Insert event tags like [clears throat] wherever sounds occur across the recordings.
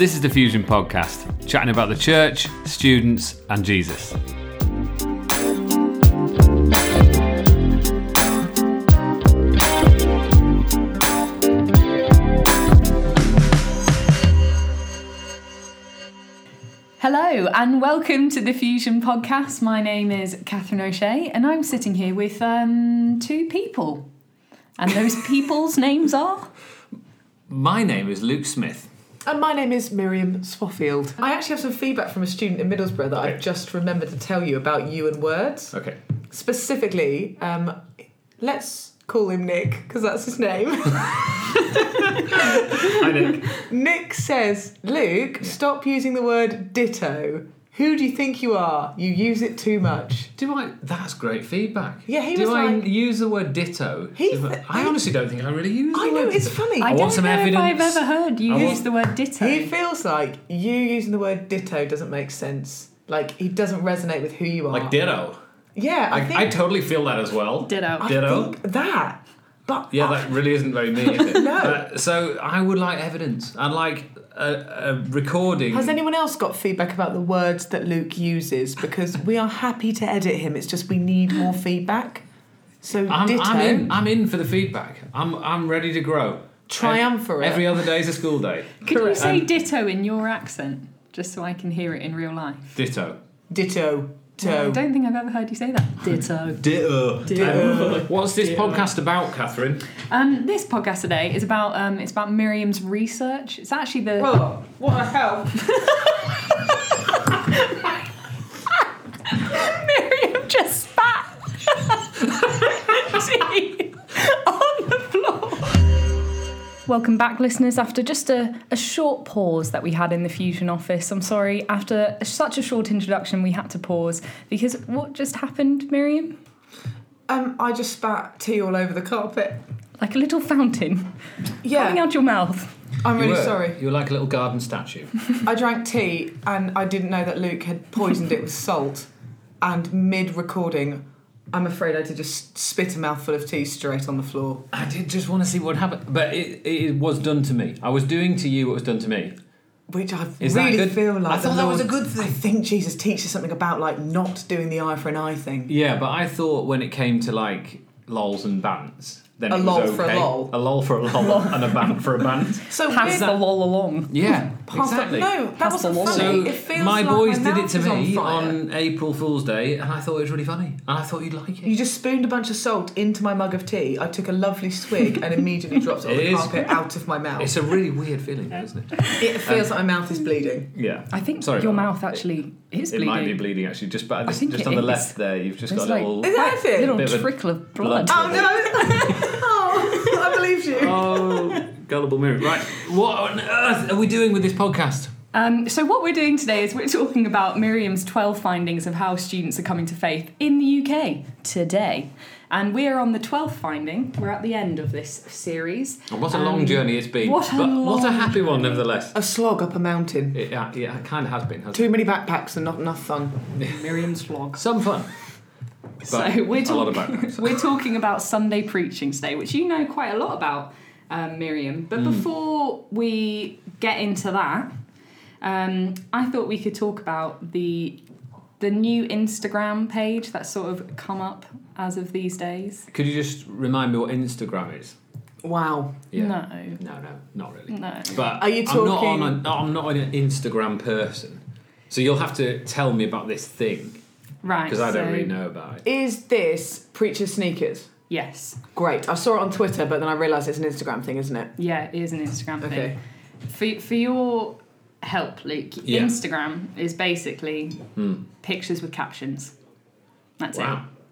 This is the Fusion Podcast, chatting about the church, students, and Jesus. Hello and welcome to the Fusion Podcast. My name is Catherine O'Shea and I'm sitting here with um, two people. And those people's names are? My name is Luke Smith. And my name is Miriam Swaffield. I actually have some feedback from a student in Middlesbrough that Okay. I've just remembered to tell you about you and words. Okay. Specifically, um, let's call him Nick, because that's his name. [laughs] Hi, Nick. Nick says, Luke, stop using the word ditto. Who do you think you are? You use it too much. Do I? That's great feedback. Yeah, he Do was I like- use the word ditto? He- I honestly don't think I really use the I know, word it's ditto. funny. I, I don't some know if I've ever heard you I use want- the word ditto. He feels like you using the word ditto doesn't make sense. Like, he doesn't resonate with who you are. Like ditto. Yeah, I, I, think, I totally feel that as well. Ditto. I ditto. think that. But Yeah, that really isn't very me, is it? [laughs] No. Uh, so I would like evidence. I'd like a, a recording. Has anyone else got feedback about the words that Luke uses? Because we are happy to edit him. It's just we need more feedback. So I'm, ditto. I'm in. I'm in for the feedback. I'm I'm ready to grow. Triumvirate. Every other day is a school day. Could you say Um, ditto in your accent? Just so I can hear it in real life. Ditto. Ditto. I don't think I've ever heard you say that. Ditto. Ditto. Ditto. What's this Ditto. podcast about, Catherine? Um, this podcast today is about um, it's about Miriam's research. It's actually the Oh, what the hell? [laughs] [laughs] Miriam just spat tea on the floor. Welcome back, listeners. After just a, a short pause that we had in the Fusion office, I'm sorry, after such a short introduction, we had to pause because what just happened, Miriam? Um, I just spat tea all over the carpet. Like a little fountain coming out your mouth. I'm You really were- sorry. You were like a little garden statue. [laughs] I drank tea and I didn't know that Luke had poisoned it with salt. And mid recording, I'm afraid I did just spit a mouthful of tea straight on the floor. I did just want to see what happened, but it, it was done to me. I was doing to you what was done to me. Which I Is that really good? feel like I thought that was a good thing. I think Jesus teaches something about like not doing the eye for an eye thing. Yeah, but I thought when it came to like lols and bants, then A it was lol okay. for a lol. A lol for a lol, and a bant for a bant. [laughs] So Pass weird the lol along. Yeah, Pass exactly. that, no, that Pass wasn't funny. So it feels my like boys my did it to me on, on. April Fool's Day, and I thought it was really funny, and I thought you'd like it. You just spooned a bunch of salt into my mug of tea. I took a lovely swig and immediately [laughs] dropped it on It the is- carpet out of my mouth. It's a really weird feeling, isn't it? [laughs] it feels like my mouth is bleeding. Yeah. I think Sorry your about mouth actually is It bleeding. might be bleeding actually, just but just on the left there, you've just got a little. Is that it? Little Bit of a trickle of blood. blood. Oh no! Oh, believed you. Oh, gullible mirror. Right, what on earth are we doing with this podcast? Um, so what we're doing today is we're talking about Miriam's 12 findings of how students are coming to faith in the UK today. And we're on the 12th finding. We're at the end of this series. Oh, What a long Um, journey it's been. what a but what a long happy one, nevertheless. A slog up a mountain. It, yeah, yeah, it kind of has been. Hasn't Too many backpacks and not enough fun. Miriam's vlog. it? Some fun. But So we're, a lot of talk- background. [laughs] we're talking about Sunday preaching today, which you know quite a lot about, um, Miriam. But Hmm. before we get into that, um, I thought we could talk about the the new Instagram page that's sort of come up as of these days. Could you just remind me what Instagram is? Wow. Yeah. No, No, no, not really. no. But Are you I'm not talking- on. A, I'm not an Instagram person, so you'll have to tell me about this thing Right. because I don't really know about it. Is this Preacher's Sneakers? Yes. Great. I saw it on Twitter, but then I realised it's an Instagram thing, isn't it? Yeah, it is an Instagram Okay. thing. For, for your help, Luke, Yeah. Instagram is basically Hmm. pictures with captions. That's it.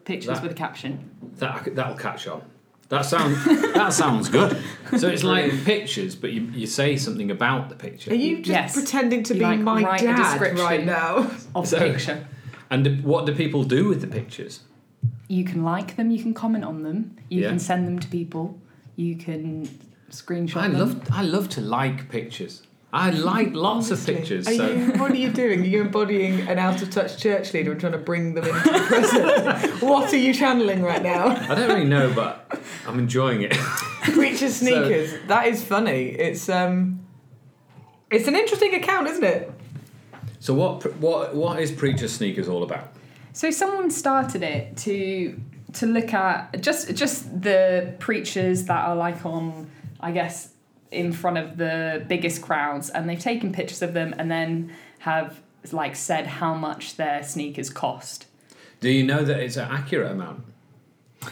Pictures That- with a caption. That that'll catch on. That sounds [laughs] that sounds good. So it's like pictures, but you, you say something about the picture. Are you just Yes. pretending to You, be like, my write a dad description. right now? Of So- picture. And do- what do people do with the pictures? You can like them, you can comment on them, you Yeah. can send them to people, you can screenshot I them. love I love to like pictures. I like lots of pictures. Are So you, what are you doing? Are you embodying an out of touch church leader and trying to bring them into the present? [laughs] what are you channeling right now? I don't really know, but I'm enjoying it. Preacher [laughs] sneakers. that is funny. It's um It's an interesting account, isn't it? So what what what is Preacher Sneakers all about? So someone started it to to look at just just the preachers that are like on, I guess, in front of the biggest crowds, and they've taken pictures of them and then have like said how much their sneakers cost. Do you know that it's an accurate amount?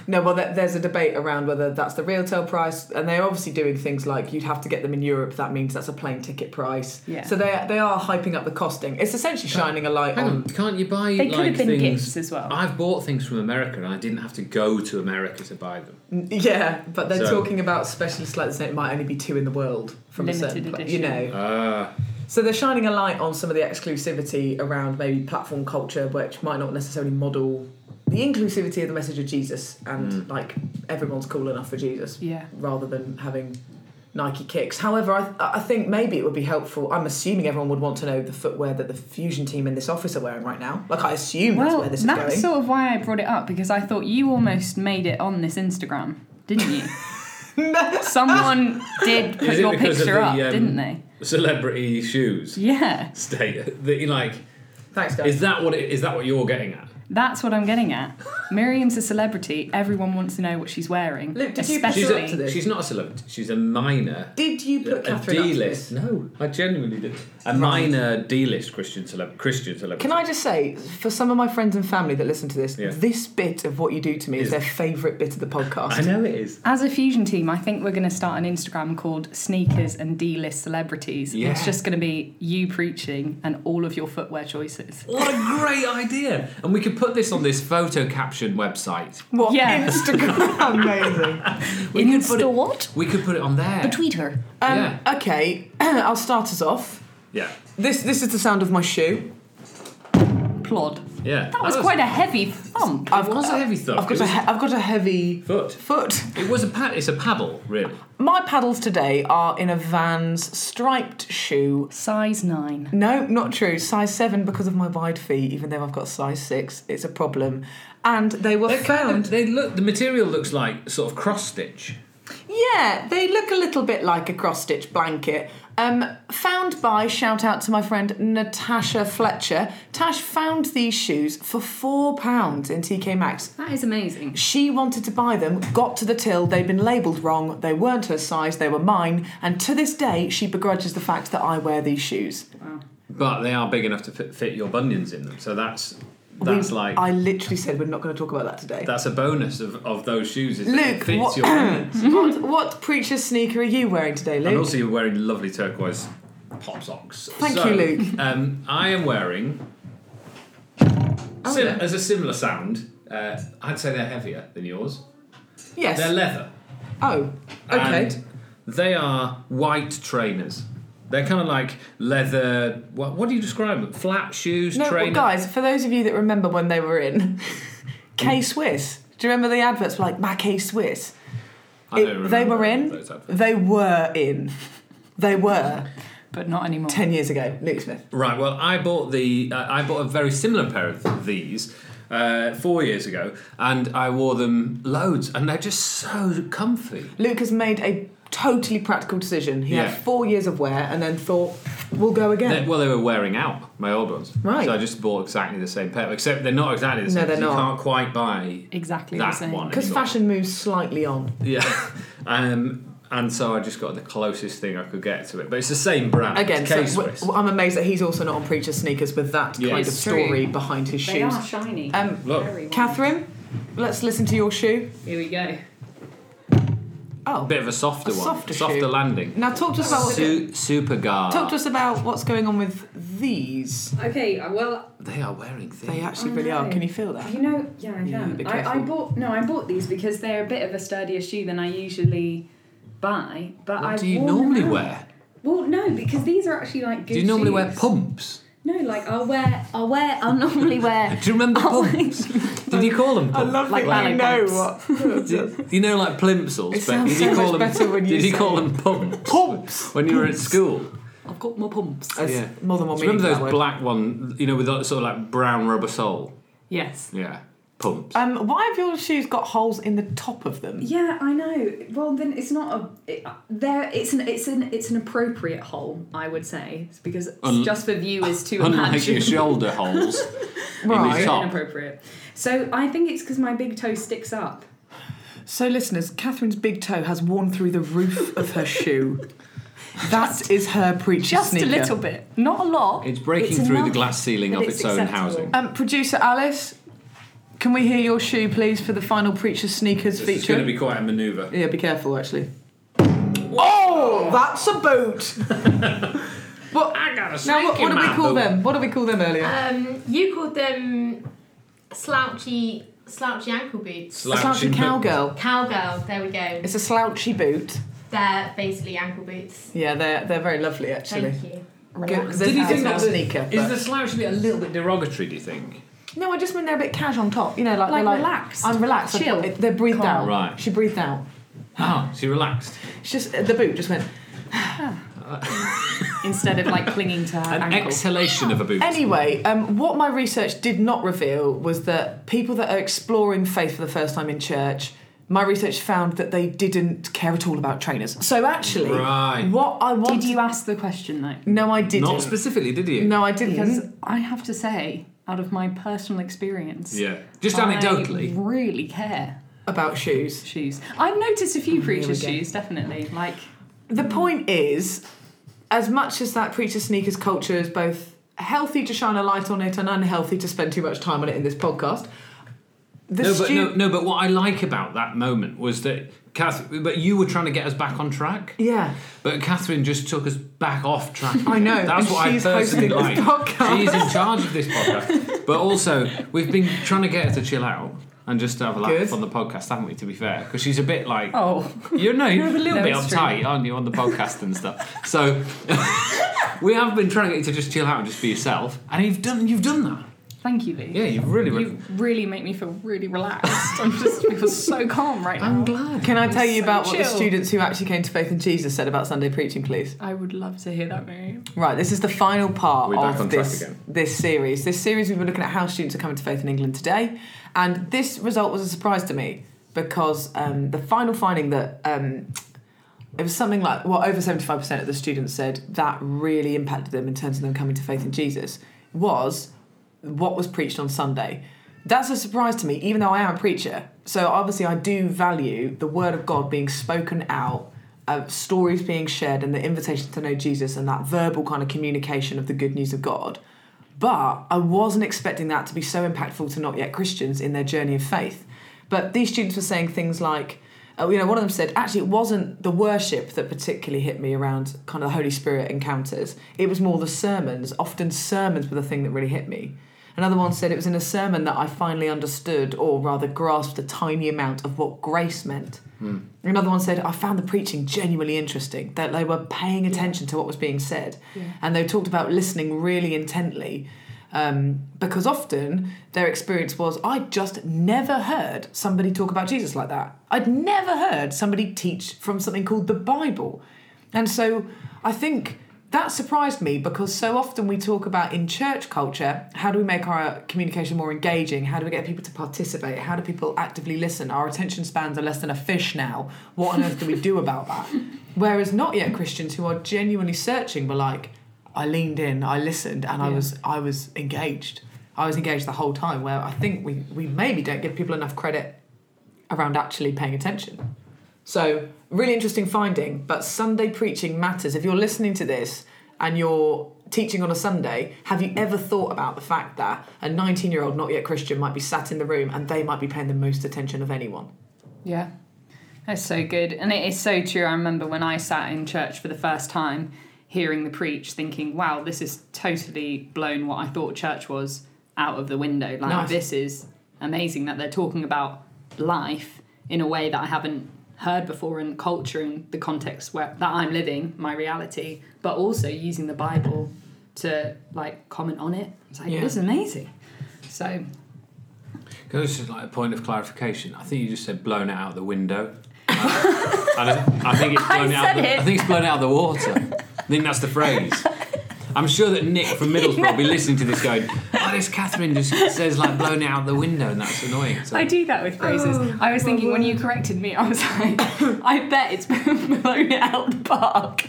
No, well, there's a debate around whether that's the retail price, and they're obviously doing things like you'd have to get them in Europe. That means that's a plane ticket price. Yeah. So they they are hyping up the costing. It's essentially shining a light Hang on. on, can't you buy They could have been things? gifts as well. I've bought things from America and I didn't have to go to America to buy them. Yeah, but they're So- talking about specialists like this. It might only be two in the world from Limited a certain pla- you know. Ah, So they're shining a light on some of the exclusivity around maybe platform culture, which might not necessarily model the inclusivity of the message of Jesus and Mm. like everyone's cool enough for Jesus, Yeah. rather than having Nike kicks. However, I, I think maybe it would be helpful. I'm assuming everyone would want to know the footwear that the Fusion team in this office are wearing right now. Like I assume that's where this that's is going. That's sort of why I brought it up because I thought you almost made it on this Instagram, didn't you? [laughs] Someone did put Is it your because of picture the, up, um, didn't they? celebrity shoes Yeah, state. That you like. Thanks, guys. Is that what it, is that what you're getting at? That's what I'm getting at. Miriam's a celebrity. Everyone wants to know what she's wearing. Luke, did you- especially She's, Especially- to this. she's not a celebrity. She's a minor. Did you put a Catherine up to D-list. this? No, I genuinely did. A minor D-list Christian celeb, Christian celebrity. Can I just say, for some of my friends and family that listen to this, Yeah. this bit of what you do to me is Is- their favourite bit of the podcast. I know it is. As a fusion team, I think we're going to start an Instagram called Sneakers and D-list Celebrities. Yeah. It's just going to be you preaching and all of your footwear choices. What a great idea! And we could put this on this photo caption website. What? Yeah. Instagram. [laughs] Amazing. We could put Insta it- what? We could put it on there. The Twitter. Um, Yeah. Okay, [clears throat] I'll start us off. Yeah. This this is the sound of my shoe. Plod. Yeah. That was quite a heavy thump. It was a heavy thump. I've got It a was- he- I've got a heavy foot. foot. It was a pad. It's a paddle, really. My paddles today are in a Vans striped shoe. Size 9. No, not true. Size seven because of my wide feet. Even though I've got size six, it's a problem. And they were They're kind found. of, they look. The material looks like sort of cross stitch. Yeah, they look a little bit like a cross stitch blanket. Um, found by, shout out to my friend Natasha Fletcher. Tash found these shoes for £4 in TK Maxx. That is amazing. She wanted to buy them, got to the till, they'd been labelled wrong, they weren't her size, they were mine, and to this day she begrudges the fact that I wear these shoes. Wow. But they are big enough to fit, fit your bunions in them. So that's that's We- like I literally said we're not going to talk about that today. that's a bonus of, of those shoes. Is Luke, fits what, your [clears throat] what, what preacher's sneaker are you wearing today, Luke? And also, you're wearing lovely turquoise pop socks. Thank So, you, Luke. Um, I am wearing. Oh, sim- yeah. As a similar sound, uh, I'd say they're heavier than yours. yes. They're leather. oh, okay. And they are white trainers. They're kind of like leather. What, what do you describe them? Flat shoes, No, well, guys, for those of you that remember when they were in [laughs] K Swiss, do you remember the adverts were like my K Swiss? I don't It- they were in. those. They were in. [laughs] They were But not anymore. ten years ago. Luke Smith. Right. Well, I bought the. Uh, I bought a very similar pair of these uh, four years ago, and I wore them loads, and they're just so comfy. Luke has made a totally practical decision. He Yeah. had four years of wear and then thought, "We'll go again." They, well, they were wearing out my old ones, Right. So I just bought exactly the same pair, except they're not exactly the No, same. they're 'cause you not. can't quite buy Exactly that the same. one Because anymore. fashion moves slightly on. Yeah. [laughs] um, and so I just got the closest thing I could get to it, but it's the same brand. Again, it's so K-Swiss. w- I'm amazed that he's also not on Preacher sneakers with that Yeah, kind of it's story true. behind his shoes. They shoes. are shiny. Um, Look. Very white. Catherine, let's listen to your shoe. Here we go. Oh, a bit of a softer A one, softer softer shoe. landing. now talk to us about what, Su- Supergar. talk to us about what's going on with these. Okay, uh, well, They are wearing things. They actually I really are. Can you feel that? you know, yeah, I Yeah, can. I, I bought no, I bought these because they're a bit of a sturdier shoe than I usually buy. But What I've do you normally wear? Well, no, because these are actually like good. Do you normally wear pumps? No, like I'll wear, I'll wear, I'll normally wear. [laughs] Do you remember Oh, pumps? Did you call them pumps? Like that you ballet know pumps. what. [laughs] Did- you know, like plimsolls. It but sounds did so you call much them? better when you did you say call it. them pumps? Pumps. When you were at school. I've got my pumps. That's Yeah. more than one Do you meaning remember for those word. black one? You know, with that sort of like brown rubber sole. Yes. Yeah. Pumps. Um, why have your shoes got holes in the top of them? Yeah, I know. Well, then it's not a. It, there, it's an it's an it's an appropriate hole, I would say, it's because Un- just for viewers to Unlike imagine. your shoulder holes [laughs] in Right. the top. Inappropriate. So I think it's because my big toe sticks up. So, listeners, Catherine's big toe has worn through the roof of her shoe. That is her preacher Just sneaker. a little bit, not a lot. It's breaking It's through the glass ceiling that of it's its own housing. Um, producer Alice, can we hear your shoe, please, for the final preacher sneakers This is feature? going to be quite a manoeuvre. Yeah, be careful, actually. Oh, that's a boot. [laughs] what? I got a Now, what, what did we call them? What did we call them earlier? Um, you called them slouchy, slouchy ankle boots. a slouchy cowgirl. Cowgirl. There we go. It's a slouchy boot. They're basically ankle boots. Yeah, they're they're very lovely actually. Thank you. Because Did you think not that a sneaker? Is but- the slouchy bit a little bit derogatory? Do you think? No, I just mean they're a bit cash on top. You know, like, Like they're relaxed. I'm relaxed. Chill. It- They're breathed Calm. out. Right. She breathed out. Oh, she relaxed. It's just the boot just went. [sighs] Instead of like clinging to her An ankle. exhalation of a boot. Anyway, um, what my research did not reveal was that people that are exploring faith for the first time in church, my research found that they didn't care at all about trainers. So actually, Right. what I want. Did you ask the question though? No, I didn't. Not specifically, did you? no, I didn't. Because I have to say, out of my personal experience, Yeah. Just I anecdotally. really care about shoes. shoes. I've noticed a few Here we preachers' shoes, definitely. Like The point is, as much as that preacher sneakers culture is both healthy to shine a light on it and unhealthy to spend too much time on it in this podcast, the No, but no, no, but what I like about that moment was that Catherine, but you were trying to get us back on track. yeah, But Catherine just took us back off track. I know, That's what she's I personally like. She's in charge of this podcast. But also, we've been trying to get her to chill out and just have a laugh Good. on the podcast, haven't we? To be fair, because she's a bit like oh, you know you're a little No, bit true. uptight, aren't you, on the podcast and stuff. So [laughs] we have been trying to get you to just chill out and just be yourself, and you've done you've done that. Thank you, Lee. Yeah, you've really. You really make me feel really relaxed. I'm just feel so calm right now. I'm glad. Can I tell you so about what the students who actually came to faith in Jesus said about Sunday preaching, please? I would love to hear that, Mary. Right, this is the final part We're of this, again. this series. This series, we've been looking at how students are coming to faith in England today, and this result was a surprise to me because um, the final finding that um, it was something like well, over seventy five percent of the students said that really impacted them in terms of them coming to faith in Jesus was what was preached on Sunday. That's a surprise to me, even though I am a preacher. So obviously, I do value the word of God being spoken out, uh, stories being shared, and the invitation to know Jesus, and that verbal kind of communication of the good news of God. But I wasn't expecting that to be so impactful to not yet Christians in their journey of faith. But these students were saying things like, uh, you know, one of them said, actually, it wasn't the worship that particularly hit me around kind of the Holy Spirit encounters. It was more the sermons. Often sermons were the thing that really hit me. Another one said it was in a sermon that I finally understood, or rather grasped, a tiny amount of what grace meant. Another one said, I found the preaching genuinely interesting, that they were paying attention to what was being said. And they talked about listening really intently. Um, because often their experience was, I just never heard somebody talk about Jesus like that. I'd never heard somebody teach from something called the Bible. And so I think that surprised me because so often we talk about in church culture how do we make our communication more engaging? How do we get people to participate? How do people actively listen? Our attention spans are less than a fish now. What on earth do we do about that? Whereas not yet Christians who are genuinely searching were like, I leaned in, I listened, and I was I was engaged. I was engaged the whole time. Where I think we, we maybe don't give people enough credit around actually paying attention. So, really interesting finding, but Sunday preaching matters. If you're listening to this and you're teaching on a Sunday, have you ever thought about the fact that a 19 year old not yet Christian might be sat in the room and they might be paying the most attention of anyone? Yeah. That's so good. And it is so true. I remember when I sat in church for the first time, hearing the preach, thinking, wow, this is totally blown what I thought church was out of the window. Like, Nice. this is amazing that they're talking about life in a way that I haven't heard before and culture in the context where that I'm living, my reality, but also using the Bible to like comment on it. It's like, Yeah. this is amazing. So, Goes to like a point of clarification. I think you just said blown it out of the window. Uh, [laughs] I, I think it's I blown it out. The, it. I think it's blown out of the water. I think that's the phrase. I'm sure that Nick from Middlesbrough will be listening to this going, "Oh, Alice Catherine just says like blown it out the window, and that's annoying. So. I do that with phrases. Oh, I was thinking when you corrected me, I was like, I bet it's [laughs] blown it out the park.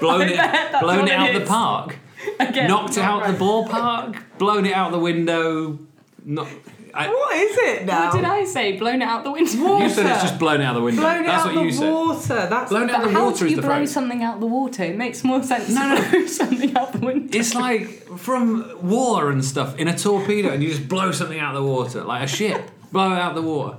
blown I it, blown what it it out the park, Again, knocked it not out the ballpark, blown it out the window. Not. I, What is it now? What did I say? Blown it out the window. you said it's just blown out the window. Blown it that's out what the you said. water. That's Blown it out But the how water do is you the blow phrase. something out the water? It makes more sense No, to no. blow [laughs] something out the window. It's like from war and stuff in a torpedo, and you just blow something out of the water, like a ship. [laughs] Blow it out the water.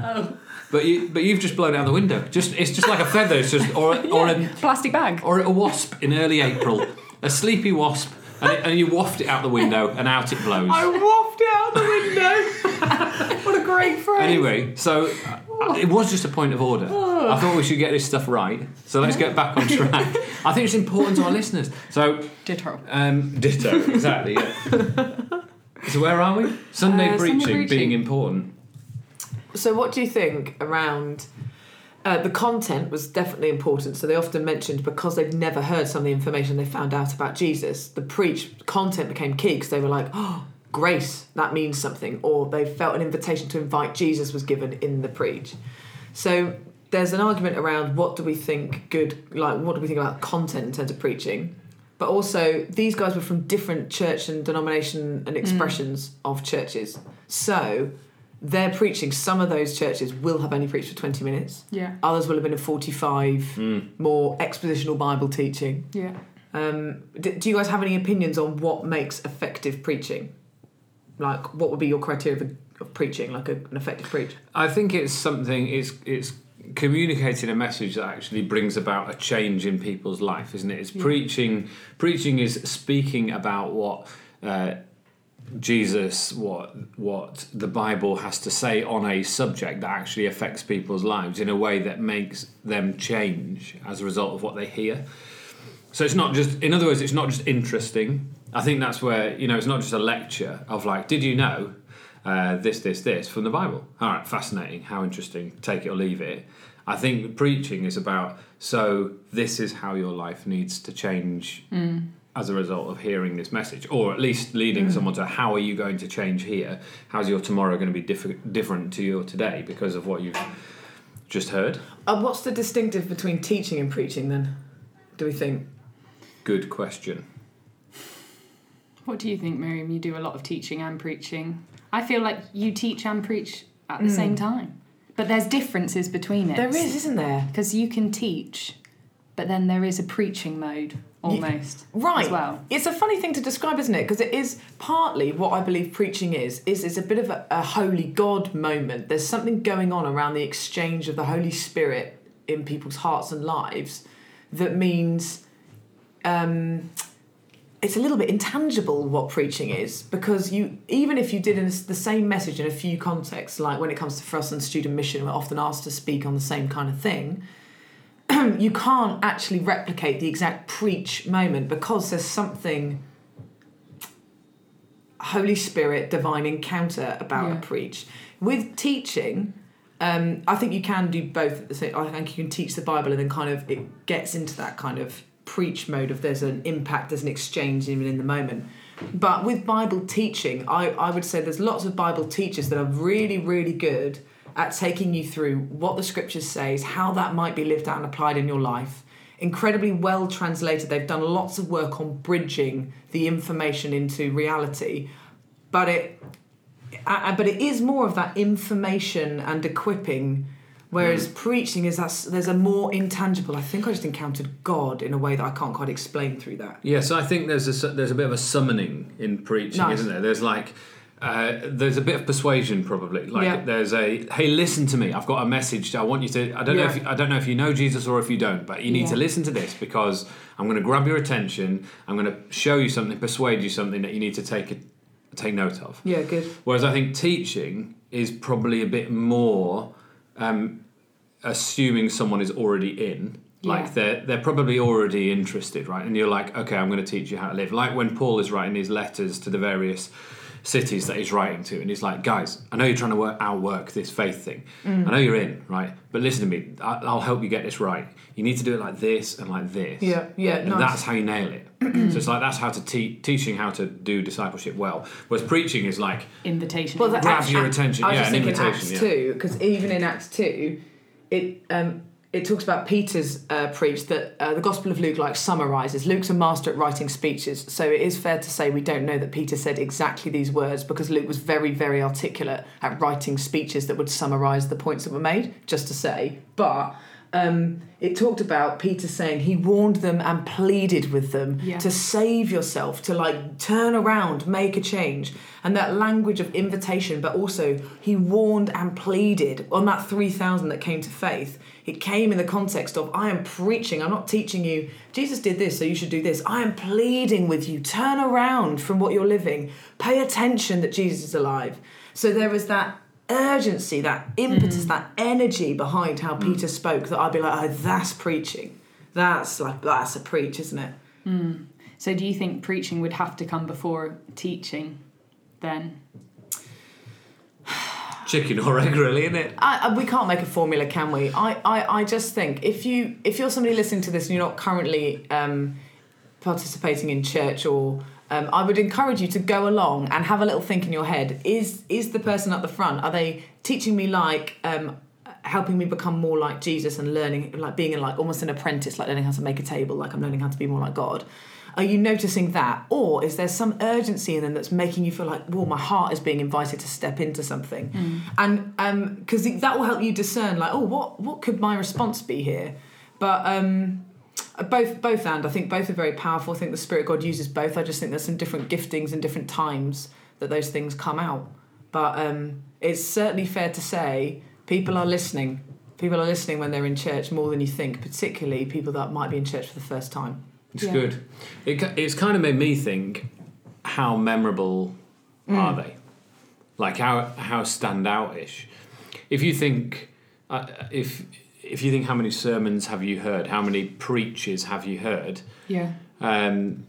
Oh. But you, but you've just blown out the window. Just it's just like a feather. It's just or or [laughs] a Plastic bag. or a wasp in early April, a sleepy wasp, and, it, and you waft it out the window, and out it blows. I wafted it out the window. [laughs] what a great phrase. Anyway, so uh, it was just a point of order. I thought we should get this stuff right. So let's get back on track. [laughs] I think it's important to our listeners. So Ditto. Um, ditto, exactly. Yeah. so where are we? Sunday, Uh, Sunday preaching, preaching. being important. So, what do you think around uh, the content? Was definitely important. So they often mentioned because they've never heard some of the information they found out about Jesus, the preach content became key because they were like, oh, grace that means something, or they felt an invitation to invite Jesus was given in the preach. So there's an argument around what do we think good, like what do we think about content in terms of preaching. But also, these guys were from different church and denomination and expressions of churches. So, their preaching, some of those churches will have only preached for 20 minutes. Yeah. Others will have been a 45, more expositional Bible teaching. Yeah. Um, d- do you guys have any opinions on what makes effective preaching? Like, what would be your criteria of, of preaching, like a, an effective preach? I think it's something. It's it's communicating a message that actually brings about a change in people's life, isn't it? It's preaching. Preaching is speaking about what. Uh, Jesus, what what the Bible has to say on a subject that actually affects people's lives in a way that makes them change as a result of what they hear. So it's not just, in other words, it's not just interesting. I think that's where you know it's not just a lecture of like, did you know uh, this, this, this from the Bible? All right, fascinating, how interesting. Take it or leave it. I think preaching is about so this is how your life needs to change as a result of hearing this message, or at least leading someone to how are you going to change here? How's your tomorrow going to be diff- different to your today because of what you've just heard? Uh, what's the distinctive between teaching and preaching then? Do we think? Good question. What do you think, Miriam? You do a lot of teaching and preaching. I feel like you teach and preach at the same time. But there's differences between it. There is, isn't there? Because you can teach, but then there is a preaching mode almost. Right. As well. It's a funny thing to describe, isn't it? Because it is partly what I believe preaching is. Is is a bit of a, a holy God moment. There's something going on around the exchange of the Holy Spirit in people's hearts and lives that means um, it's a little bit intangible what preaching is because you even if you did in the same message in a few contexts, like when it comes to for us and student mission, we're often asked to speak on the same kind of thing [clears throat] you can't actually replicate the exact preach moment because there's something Holy Spirit, divine encounter about Yeah. a preach. With teaching, um, I think you can do both at the same. I think you can teach the Bible and then kind of it gets into that kind of preach mode of there's an impact, there's an exchange even in the moment. But with Bible teaching, I, I would say there's lots of Bible teachers that are really, really good at taking you through what the scriptures says, how that might be lived out and applied in your life. Incredibly well translated. They've done lots of work on bridging the information into reality, but it, but it is more of that information and equipping. Whereas mm. preaching is that there's a more intangible. I think I just encountered God in a way that I can't quite explain through that. Yeah, so I think there's a there's a bit of a summoning in preaching, Nice. isn't there? There's like uh, there's a bit of persuasion probably. Like Yeah. there's a hey, listen to me. I've got a message. I want you to. I don't know if you, I don't know if you know Jesus or if you don't, but you need to listen to this because I'm going to grab your attention. I'm going to show you something, persuade you something that you need to take it, take note of. Yeah, good. Whereas I think teaching is probably a bit more um, assuming someone is already in. Like Yeah. they're they're probably already interested, right? And you're like, okay, I'm going to teach you how to live. Like when Paul is writing his letters to the various cities that he's writing to, and he's like, "Guys, I know you're trying to work, outwork this faith thing. Mm. I know you're in, right? But listen to me. I, I'll help you get this right. You need to do it like this and like this. Yeah, yeah, and nice. that's how you nail it. [clears throat] so it's like that's how to te- teaching how to do discipleship well. Whereas preaching is like Invitation. Well, that grabs Acts- your attention. I was yeah, just an invitation. Acts yeah. two, because even in Acts two, it um, it talks about Peter's uh, preach that uh, the Gospel of Luke like summarizes. Luke's a master at writing speeches, so it is fair to say we don't know that Peter said exactly these words because Luke was very very articulate at writing speeches that would summarize the points that were made. Just to say, but. Um, it talked about Peter saying he warned them and pleaded with them Yeah. to save yourself, to like turn around, make a change. And that language of invitation, but also he warned and pleaded on that 3,000 that came to faith. It came in the context of, I am preaching, I'm not teaching you, Jesus did this, so you should do this. I am pleading with you, turn around from what you're living, pay attention that Jesus is alive. So there was that urgency, that impetus, mm. that energy behind how mm. Peter spoke that I'd be like, oh, that's preaching. That's like, that's a preach, isn't it? Mm. so do you think preaching would have to come before teaching then? Chicken or egg, really, isn't it? I, I, we can't make a formula, can we? I, I, I just think if you if you're somebody listening to this and you're not currently um, participating in church or um, I would encourage you to go along and have a little think in your head. Is is the person at the front? Are they teaching me like um, helping me become more like Jesus and learning like being like almost an apprentice, like learning how to make a table, like I'm learning how to be more like God? Are you noticing that, or is there some urgency in them that's making you feel like, well, my heart is being invited to step into something, and because that will help you discern, like, oh, what what could my response be here? But um, both both and I think both are very powerful. I think the Spirit of God uses both. I just think there's some different giftings and different times that those things come out. But um, it's certainly fair to say people are listening. People are listening when they're in church more than you think, particularly people that might be in church for the first time. It's Yeah. good. It, it's kind of made me think how memorable are they? Like how how standout-ish. If you think uh, if if you think how many sermons have you heard, how many preaches have you heard, Yeah. um,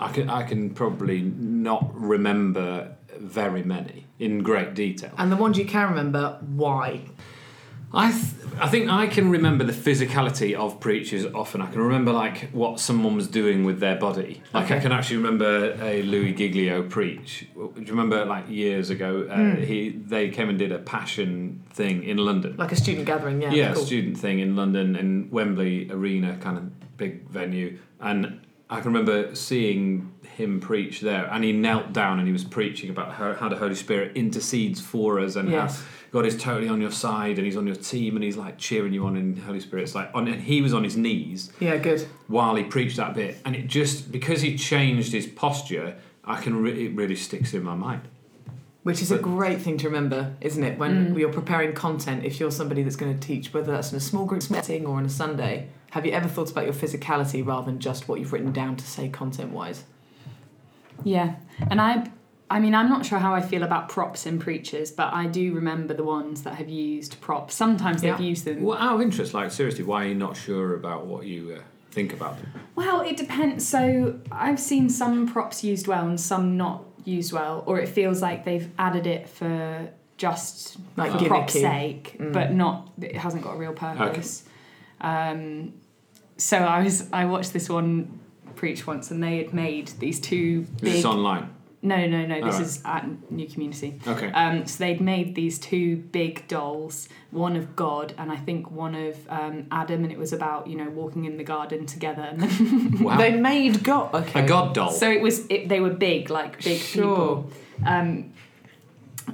I can I can probably not remember very many in great detail. And the ones you can remember, why? I th- I think I can remember the physicality of preachers often. I can remember like what someone was doing with their body. Like I can actually remember a Louis Giglio preach. Do you remember like years ago? Uh, He they came and did a passion thing in London. Like a student gathering, yeah. yeah, cool. student thing in London in Wembley Arena, kind of big venue, and I can remember seeing him preach there, and he knelt down and he was preaching about how, how the Holy Spirit intercedes for us and Yes. how God is totally on your side and He's on your team and He's like cheering you on in the Holy Spirit. It's like, on, and he was on his knees Yeah, good. while he preached that bit, and it just because he changed his posture, I can re- it really sticks in my mind. Which is a great thing to remember, isn't it? When mm. you're preparing content, if you're somebody that's going to teach, whether that's in a small group meeting or on a Sunday, have you ever thought about your physicality rather than just what you've written down to say content wise? Yeah, and I, I mean, I'm not sure how I feel about props in preachers, but I do remember the ones that have used props. Sometimes they've Yeah. used them. Well, out of interest, like seriously, why are you not sure about what you uh, think about them? Well, it depends. So I've seen some props used well and some not used well, or it feels like they've added it for just Like for prop's sake, Mm. but not. It hasn't got a real purpose. Um, so I was I watched this one preach once, and they had made these two Is big. this online? No, no, no. This Alright. is at New Community. Okay. Um, so they'd made these two big dolls, one of God and I think one of um, Adam, and it was about you know walking in the garden together. And [laughs] Wow. They made God. Okay. a god doll. so it was it, they were big, like big Sure. people. Um,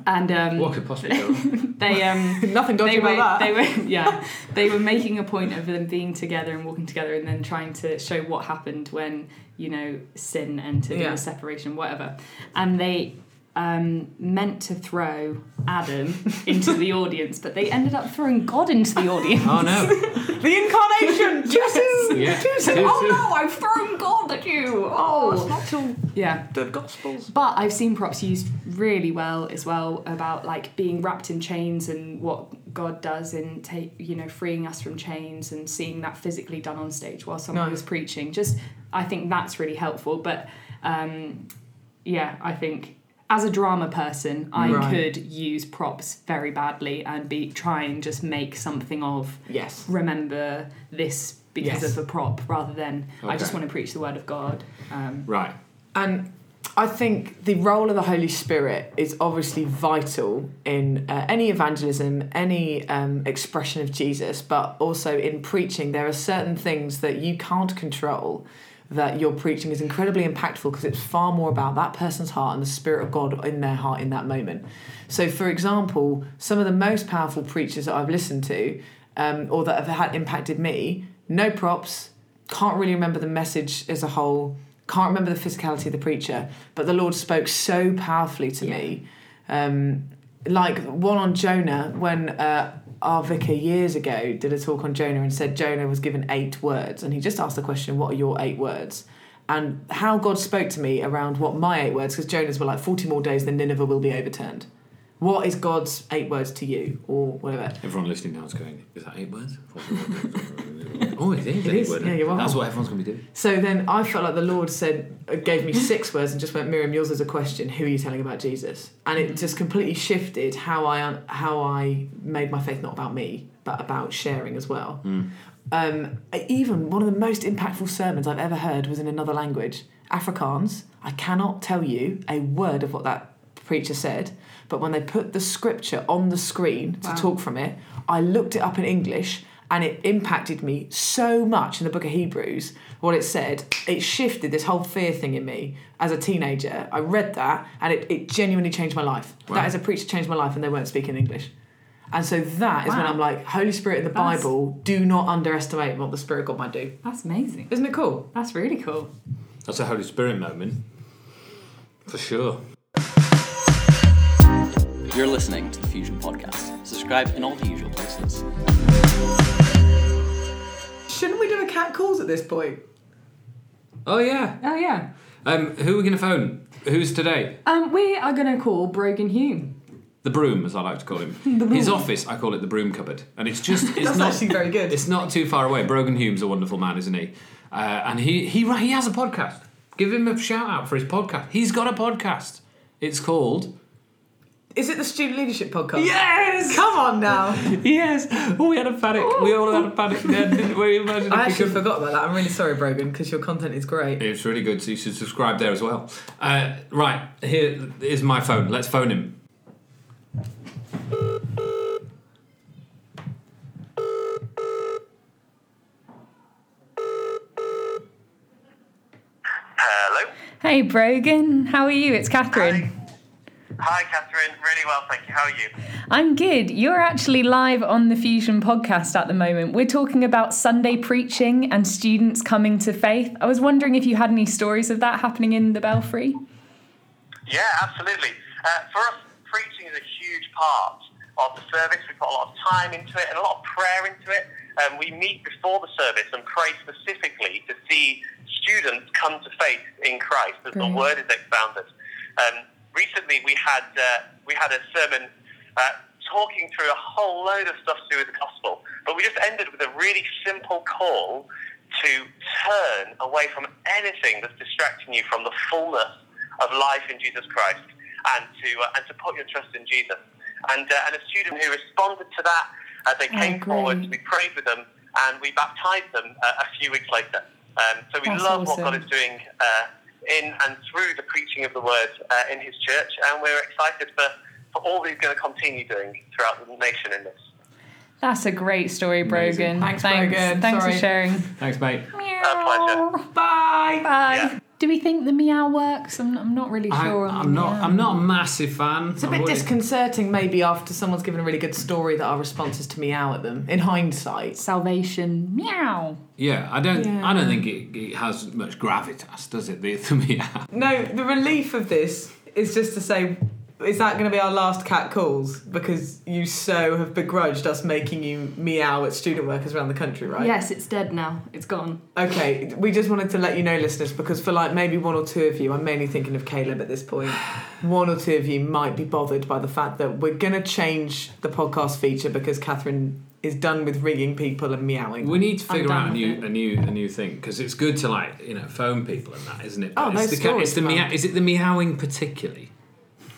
and um, what could possibly go wrong? [laughs] they um, [laughs] Nothing dodgy they were about that. they were [laughs] yeah they were making a point of them being together and walking together and then trying to show what happened when you know sin entered Yeah. and the separation whatever and they um, meant to throw Adam into the audience but they ended up throwing God into the audience Oh no! [laughs] the incarnation. [laughs] Jesus. Yeah. oh no I've thrown God at you Oh, it's oh not till yeah the Gospels. but I've seen props used really well as well about like being wrapped in chains and what God does in take you know freeing us from chains and seeing that physically done on stage while someone Nice. was preaching. Just I think that's really helpful. But um, yeah, I think as a drama person, I Right. could use props very badly and be try and just make something of Yes. remember this because Yes. of a prop rather than I just want to preach the word of God. Um, Right. And I think the role of the Holy Spirit is obviously vital in uh, any evangelism, any um, expression of Jesus, but also in preaching. There are certain things that you can't control that your preaching is incredibly impactful because it's far more about that person's heart and the Spirit of God in their heart in that moment. So, for example, some of the most powerful preachers that I've listened to um, or that have had impacted me, no props, can't really remember the message as a whole, can't remember the physicality of the preacher, but the Lord spoke so powerfully to Yeah. me. Um, like one on Jonah, when uh, our vicar years ago did a talk on Jonah and said Jonah was given eight words, and he just asked the question, What are your eight words? And how God spoke to me around what my eight words, because Jonah's were like 40 more days, then Nineveh will be overturned. What is God's eight words to you, or whatever? Everyone listening now is going, is that eight words? [laughs] oh, it is It eight is. words. Yeah, you're That's what everyone's going to be doing. So then I felt like the Lord said, uh, gave me six words and just went, Miriam, yours is a question. Who are you telling about Jesus? And it just completely shifted how I how I made my faith not about me, but about sharing as well. Um, even one of the most impactful sermons I've ever heard was in another language, Afrikaans. I cannot tell you a word of what that preacher said, but when they put the scripture on the screen to Wow. talk from it, I looked it up in English and it impacted me so much in the book of Hebrews. What it said, it shifted this whole fear thing in me as a teenager. I read that and it, it genuinely changed my life. Wow. That as a preacher changed my life and they weren't speaking English. And so that is when I'm like, Holy Spirit in the That's- Bible, do not underestimate what the Spirit of God might do. that's amazing. Isn't it cool? That's really cool. That's a Holy Spirit moment. For sure. You're listening to the Fusion Podcast. Subscribe in all the usual places. Shouldn't we do a cat calls at this point? Oh, yeah. Oh yeah. Um, who are we going to phone? Who's today? Um, we are going to call Brogan Hume. The broom, as I like to call him. [laughs] His office, I call it the broom cupboard, and it's just [laughs] it's That's not actually very good. It's not too far away. Brogan Hume's a wonderful man, isn't he? Uh, and he he he has a podcast. Give him a shout out for his podcast. He's got a podcast. It's called Is it the Student Leadership Podcast? Yes. Come on now. [laughs] Yes. Oh, we had a panic. We all had a panic. Then, didn't we? [laughs] Imagine I if we actually could. forgot about that. I'm really sorry, Brogan, because your content is great. It's really good, so you should subscribe there as well. Uh, right, here is my phone. Let's phone him. Hello. Hey Brogan, how are you? It's Catherine. Hi, Catherine. Really well, thank you. How are you? I'm good. You're actually live on the Fusion podcast at the moment. We're talking about Sunday preaching and students coming to faith. I was wondering if you had any stories of that happening in the Belfry. Yeah, absolutely. Uh, for us, preaching is a huge part of the service. We put a lot of time into it and a lot of prayer into it. Um, we meet before the service and pray specifically to see students come to faith in Christ as Brilliant. the word is expounded. Um, recently, we had uh, we had a sermon uh, talking through a whole load of stuff to do with the gospel, but we just ended with a really simple call to turn away from anything that's distracting you from the fullness of life in Jesus Christ and to uh, and to put your trust in Jesus. And uh, and a student who responded to that, uh, they Oh, came forward, we prayed with them, and we baptized them uh, a few weeks later. Um, so we That's love what God is doing uh, in and through the preaching of the word uh, in His church, and we're excited for, for all He's going to continue doing throughout the nation in this. That's a great story, Amazing. Brogan. Thanks, Brogan. Thanks Sorry. for sharing. Thanks, mate. A pleasure. Bye. Bye. Yeah. Do we think the meow works? I'm, I'm not really I, sure. on I'm the not. meow. I'm not a massive fan. It's a bit disconcerting, maybe, after someone's given a really good story that our response is to meow at them. In hindsight, Salvation. Meow. Yeah, I don't. Yeah. I don't think it, it has much gravitas, does it? The, [laughs] the meow. no. The relief of this is just to say, is that going to be our last cat calls? Because you so have begrudged us making you meow at student workers around the country, right? Yes, it's dead now. It's gone. Okay, we just wanted to let you know, listeners, because for like maybe one or two of you, I'm mainly thinking of Caleb at this point. [sighs] One or two of you might be bothered by the fact that we're going to change the podcast feature because Catherine is done with ringing people and meowing. We need to figure out a new, it. a new, a new thing because it's good to like you know phone people and that, isn't it? Oh, But no it's the, stories, it's the meow, Is it the meowing particularly?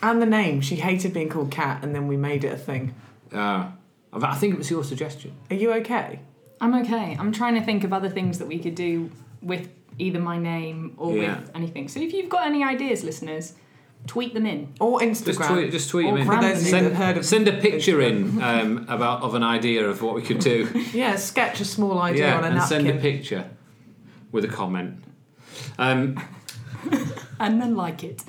And the name. She hated being called Cat, and then we made it a thing. Uh, I think it was your suggestion. Are you okay? I'm okay. I'm trying to think of other things that we could do with either my name or Yeah. with anything. So if you've got any ideas, listeners, tweet them in. Or Instagram. Just tweet, just tweet Or him in. for those of you that Send, heard of send a picture in um, about of an idea of what we could do. [laughs] Yeah, sketch a small idea yeah, on a and napkin. send a picture with a comment. Um, [laughs] And then like it.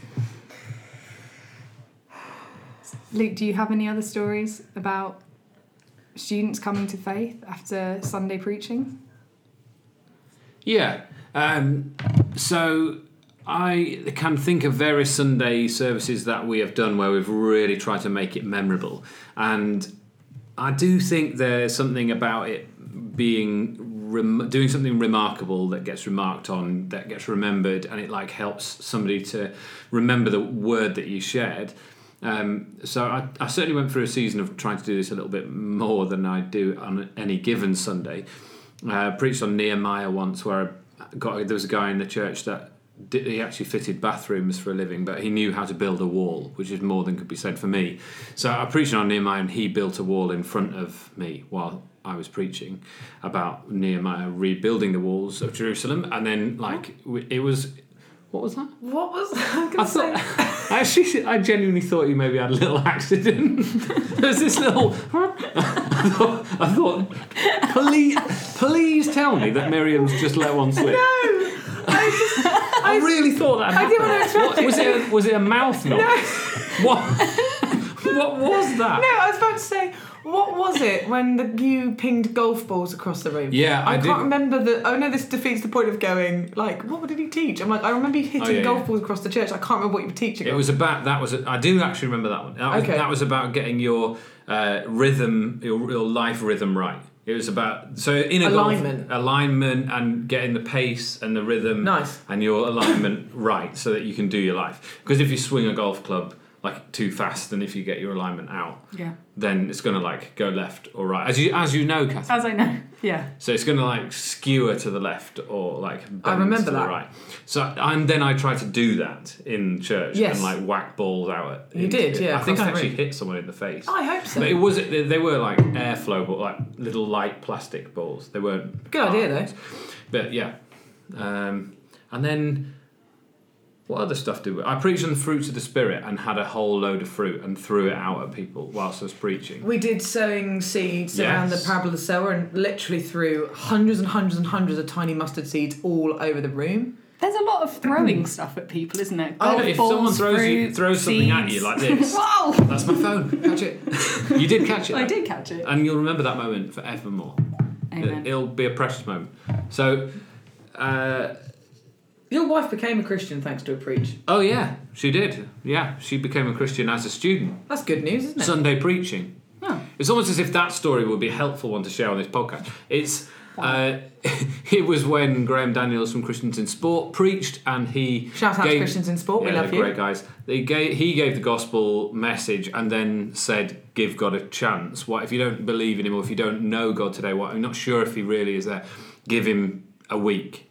Luke, do you have any other stories about students coming to faith after Sunday preaching? Yeah. Um, so I can think of various Sunday services that we have done where we've really tried to make it memorable. And I do think there's something about it being doing something remarkable that gets remarked on, that gets remembered, and it like helps somebody to remember the word that you shared. Um, so I, I certainly went through a season of trying to do this a little bit more than I do on any given Sunday. Uh, I preached on Nehemiah once, where I got there was a guy in the church that did, he actually fitted bathrooms for a living, but he knew how to build a wall, which is more than could be said for me. So I preached on Nehemiah, and he built a wall in front of me while I was preaching about Nehemiah rebuilding the walls of Jerusalem, and then like it was. What was that? What was [laughs] I I say? thought, [laughs] I actually, I genuinely thought you maybe had a little accident. [laughs] there was this little. I thought, I thought, please, please tell me that Miriam's just let one slip. No, I really thought that. I didn't want to What, interrupt was it? A, was it a mouth noise? What? What was that? No, I was about to say, what was it when the, you pinged golf balls across the room? Yeah, I I, can't did- remember the. Oh no, this defeats the point of going. Like, what did he teach? I'm like, I remember you hitting Oh, yeah, golf yeah. balls across the church. I can't remember what you were teaching. It was about that was a, I do actually remember that one. That was, Okay. that was about getting your uh, rhythm, your, your life rhythm right. It was about so in a golf- Alignment. alignment, and getting the pace and the rhythm, Nice. and your alignment right, so that you can do your life. Because if you swing a golf club like too fast, and if you get your alignment out, Yeah. then it's going to like go left or right, as you as you know, Catherine. As I know. Yeah. So it's going to like skewer to the left or like I remember to the that. right. So and then I tried to do that in church Yes. and like whack balls out. At, You did, it. yeah, I think I actually hit someone in the face. I hope so. But it was they they were like airflow, but like little light plastic balls. They weren't. Good idea, hard. though. But yeah, um, and then what other stuff do we? I preached on the fruits of the spirit and had a whole load of fruit and threw it out at people whilst I was preaching. We did sowing seeds around the Yes. parable of the sower and literally threw hundreds and hundreds and hundreds of tiny mustard seeds all over the room. There's a lot of throwing stuff at people, isn't there? Oh, if balls, someone throws you throws something at you like this, [laughs] Wow! that's my phone. Catch it. [laughs] You did catch it. I did catch it. and you'll remember that moment forevermore. Amen. It, will be a precious moment. So, uh, Your wife became a Christian thanks to a preach. oh yeah, she did. Yeah, she became a Christian as a student. That's good news, isn't it? Sunday preaching. Oh. It's almost as if that story would be a helpful one to share on this podcast. It's uh, [laughs] it was when Graham Daniels from Christians in Sport preached, and he Shout out to Christians in Sport, we love you. Great guys. They gave, he gave the gospel message and then said, "Give God a chance. What if you don't believe in Him, or if you don't know God today? What I'm not sure if He really is there. Give Him a week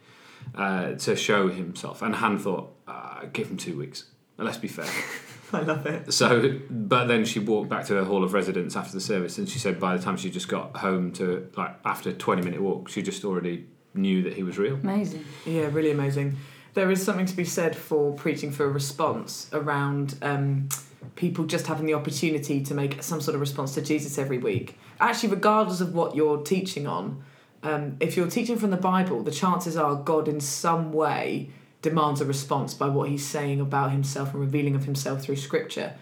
uh, to show Himself." And Han thought, uh, "Give Him two weeks. Let's be fair." [laughs] I love it. So, but then she walked back to her hall of residence after the service, and she said by the time she just got home to like after a twenty minute walk, she just already knew that he was real. Amazing. Yeah, really amazing. There is something to be said for preaching for a response around um, people just having the opportunity to make some sort of response to Jesus every week. Actually, regardless of what you're teaching on, um, if you're teaching from the Bible, the chances are God in some way demands a response by what he's saying about himself and revealing of himself through scripture.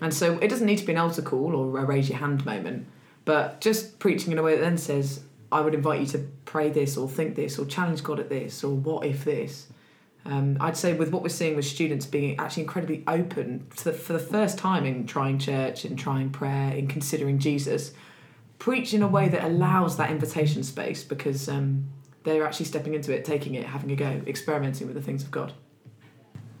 And so it doesn't need to be an altar call or a raise your hand moment, but just preaching in a way that then says, I would invite you to pray this or think this or challenge God at this or what if this. Um, I'd say with what we're seeing with students being actually incredibly open for the first time in trying church, in trying prayer, in considering Jesus, preach in a way that allows that invitation space because um, they're actually stepping into it, taking it, having a go, experimenting with the things of God.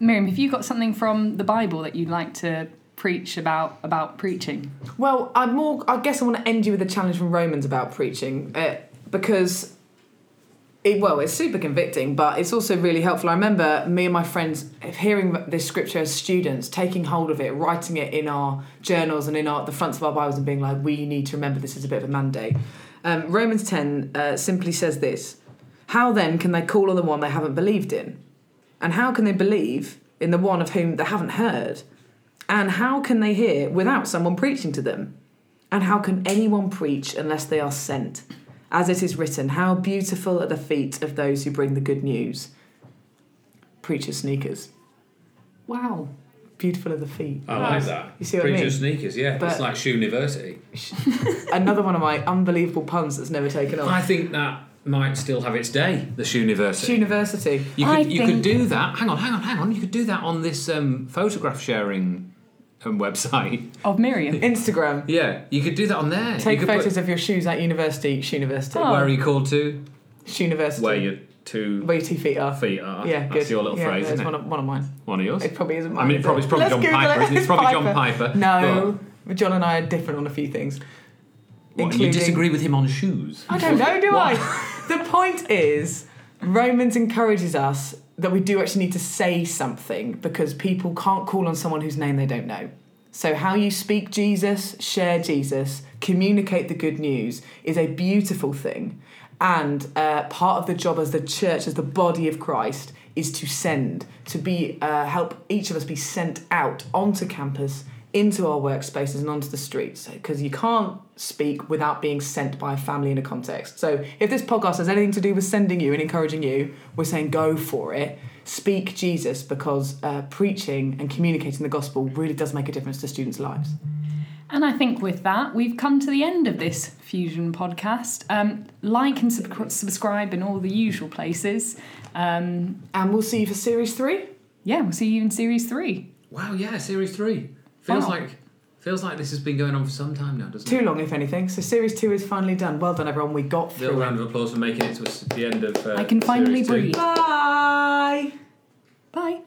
Miriam, have you got something from the Bible that you'd like to preach about about preaching? Well, I'm more. I guess I want to end you with a challenge from Romans about preaching, uh, because It, well, it's super convicting, but it's also really helpful. I remember me and my friends hearing this scripture as students, taking hold of it, writing it in our journals and in our the fronts of our Bibles, and being like, "We need to remember this is a bit of a mandate." Um, Romans ten uh, simply says this: How then can they call on the one they haven't believed in? And how can they believe in the one of whom they haven't heard? And how can they hear without someone preaching to them? And how can anyone preach unless they are sent? As it is written, how beautiful are the feet of those who bring the good news. Preacher sneakers. Wow. Beautiful are the feet. I like that. You see what I Preacher mean? sneakers, yeah. But- it's like shoe university. [laughs] Another one of my unbelievable puns that's never taken off. I think that might still have its day. The shoe university. Shoe University. You could I you could do that. Hang on, hang on, hang on. You could do that on this um, photograph sharing um, website. Of Miriam. [laughs] Instagram. Yeah, you could do that on there. Take you could photos of your shoes at university. Shoe university. Oh. Where are you called to? Shoe university. Where your two Where your two feet are. feet are. Yeah, That's good. your little yeah, phrase, that's isn't one it? of, one of mine. One of yours. It probably isn't Mine, I mean, it probably, it's probably Let's John Google Piper. it. Isn't it? It's probably John Piper. No, John and I are different on a few things. What, you disagree with him on shoes? I don't know, do Why? I? The point is, Romans encourages us that we do actually need to say something because people can't call on someone whose name they don't know. So, how you speak Jesus, share Jesus, communicate the good news is a beautiful thing. And uh, part of the job as the church, as the body of Christ, is to send, to be uh, help each of us be sent out onto campus, into our workspaces, and onto the streets. Because you can't speak without being sent by a family in a context. So, if this podcast has anything to do with sending you and encouraging you, we're saying go for it. Speak Jesus because uh, preaching and communicating the gospel really does make a difference to students' lives. And I think with that, we've come to the end of this Fusion podcast. Um, like and sub- subscribe in all the usual places. Um, And we'll see you for series three. yeah, we'll see you in series three. Wow, yeah, series three. Feels Wow. like feels like this has been going on for some time now, doesn't Too it? Too long, if anything. So series two is finally done. Well done, everyone. We got Little round of applause for making it to the end of. Uh, I can finally series two. breathe. Bye. Bye.